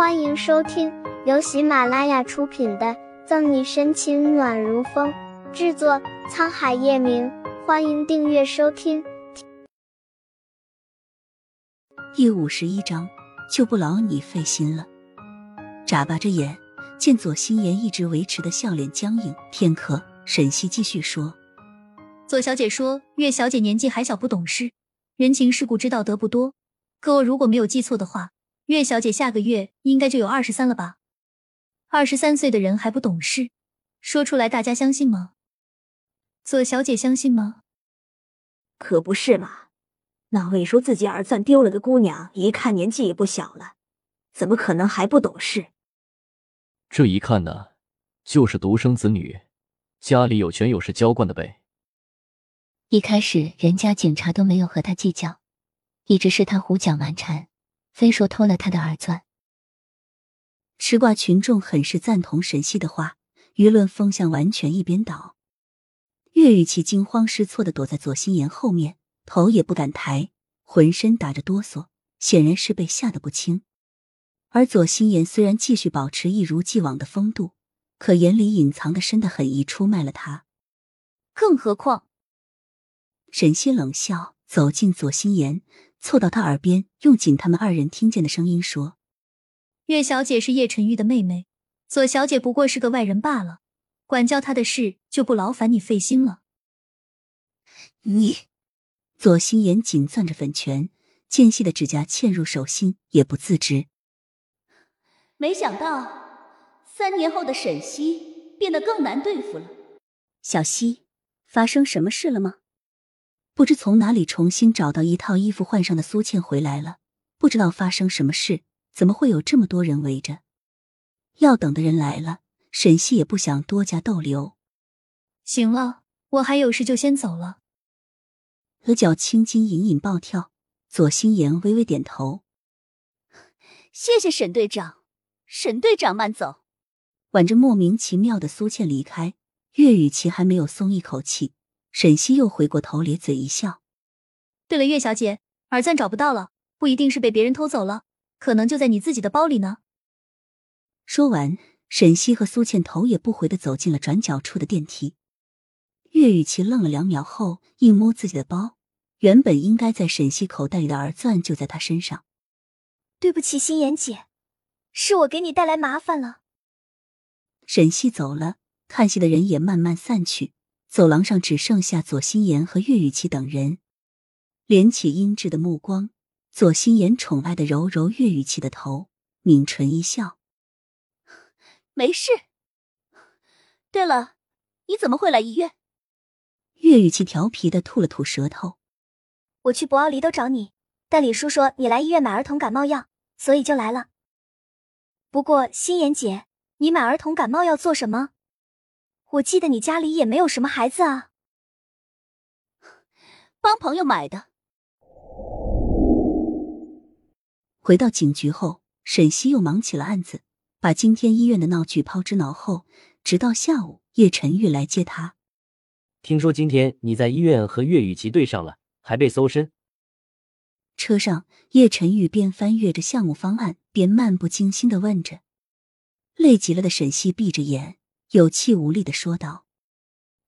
欢迎收听由喜马拉雅出品的《赠你深情暖如风》，制作沧海夜明。欢迎订阅收听。第五十一章，就不劳你费心了。眨巴着眼，见左心言一直维持的笑脸僵硬片刻，沈西继续说：“左小姐说，月小姐年纪还小，不懂事，人情世故知道得不多。可我如果没有记错的话。”岳小姐下个月应该就有二十三了吧？二十三岁的人还不懂事，说出来大家相信吗？左小姐相信吗？可不是嘛！那位说自己耳钻丢了的姑娘，一看年纪也不小了，怎么可能还不懂事？这一看呢，就是独生子女，家里有权有势娇惯的呗。一开始人家警察都没有和他计较，一直是他胡搅蛮缠。非说偷了他的耳钻，吃瓜群众很是赞同沈西的话，舆论风向完全一边倒。岳雨琪惊慌失措的躲在左心言后面，头也不敢抬，浑身打着哆嗦，显然是被吓得不轻。而左心言虽然继续保持一如既往的风度，可眼里隐藏的深的很，已出卖了他。更何况，沈西冷笑，走进左心言。凑到他耳边，用仅他们二人听见的声音说：“岳小姐是叶晨玉的妹妹，左小姐不过是个外人罢了，管教她的事就不劳烦你费心了。”你，左心言紧攥着粉拳，间隙的指甲嵌入手心，也不自知。没想到三年后的沈西变得更难对付了。小西，发生什么事了吗？不知从哪里重新找到一套衣服换上的苏倩回来了，不知道发生什么事，怎么会有这么多人围着？要等的人来了，沈西也不想多加逗留。行了，我还有事就先走了。额角青筋隐隐暴跳，左心言微微点头。谢谢沈队长，沈队长慢走。挽着莫名其妙的苏倩离开，岳雨琪还没有松一口气。沈西又回过头咧嘴一笑。对了，月小姐，耳钻找不到了，不一定是被别人偷走了，可能就在你自己的包里呢。说完，沈西和苏倩头也不回的走进了转角处的电梯。岳雨琪愣了两秒后，一摸自己的包，原本应该在沈西口袋里的耳钻就在她身上。对不起，心妍姐，是我给你带来麻烦了。沈西走了，看戏的人也慢慢散去。走廊上只剩下左心言和岳雨琪等人，敛起阴鸷的目光，左心言宠爱的揉揉岳雨琪的头，抿唇一笑：“没事。”对了，你怎么会来医院？岳雨琪调皮的吐了吐舌头：“我去博奥黎都找你，但李叔说你来医院买儿童感冒药，所以就来了。不过心妍姐，你买儿童感冒药做什么？”我记得你家里也没有什么孩子啊，帮朋友买的。回到警局后，沈西又忙起了案子，把今天医院的闹剧抛之脑后。直到下午，叶晨玉来接他。听说今天你在医院和岳雨琪对上了，还被搜身。车上，叶晨玉边翻阅着项目方案，边漫不经心的问着。累极了的沈西闭着眼。有气无力的说道：“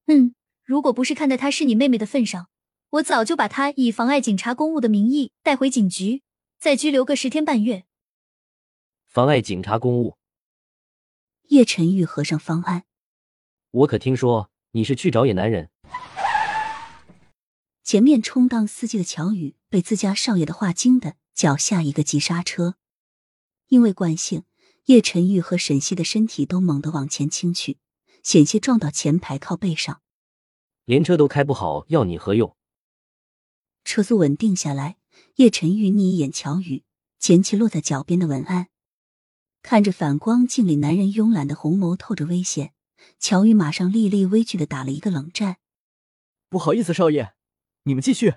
嗯，如果不是看在她是你妹妹的份上，我早就把她以妨碍警察公务的名义带回警局，再拘留个十天半月。”妨碍警察公务。叶晨玉合上方案。我可听说你是去找野男人。前面充当司机的乔宇被自家少爷的话惊得脚下一个急刹车，因为惯性。叶晨玉和沈西的身体都猛地往前倾去，险些撞到前排靠背上，连车都开不好，要你何用？车速稳定下来，叶晨玉睨一眼乔宇，捡起落在脚边的文案，看着反光镜里男人慵懒的红眸透着危险，乔宇马上立立微惧的打了一个冷战。不好意思，少爷，你们继续。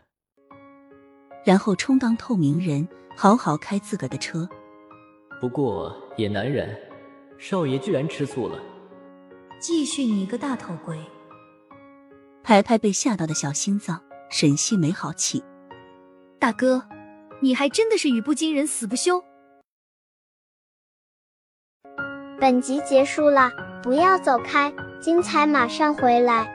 然后充当透明人，好好开自个的车。不过。也难忍，少爷居然吃醋了！继续你个大头鬼！拍拍被吓到的小心脏，沈西没好气。大哥，你还真的是语不惊人死不休。本集结束了，不要走开，精彩马上回来。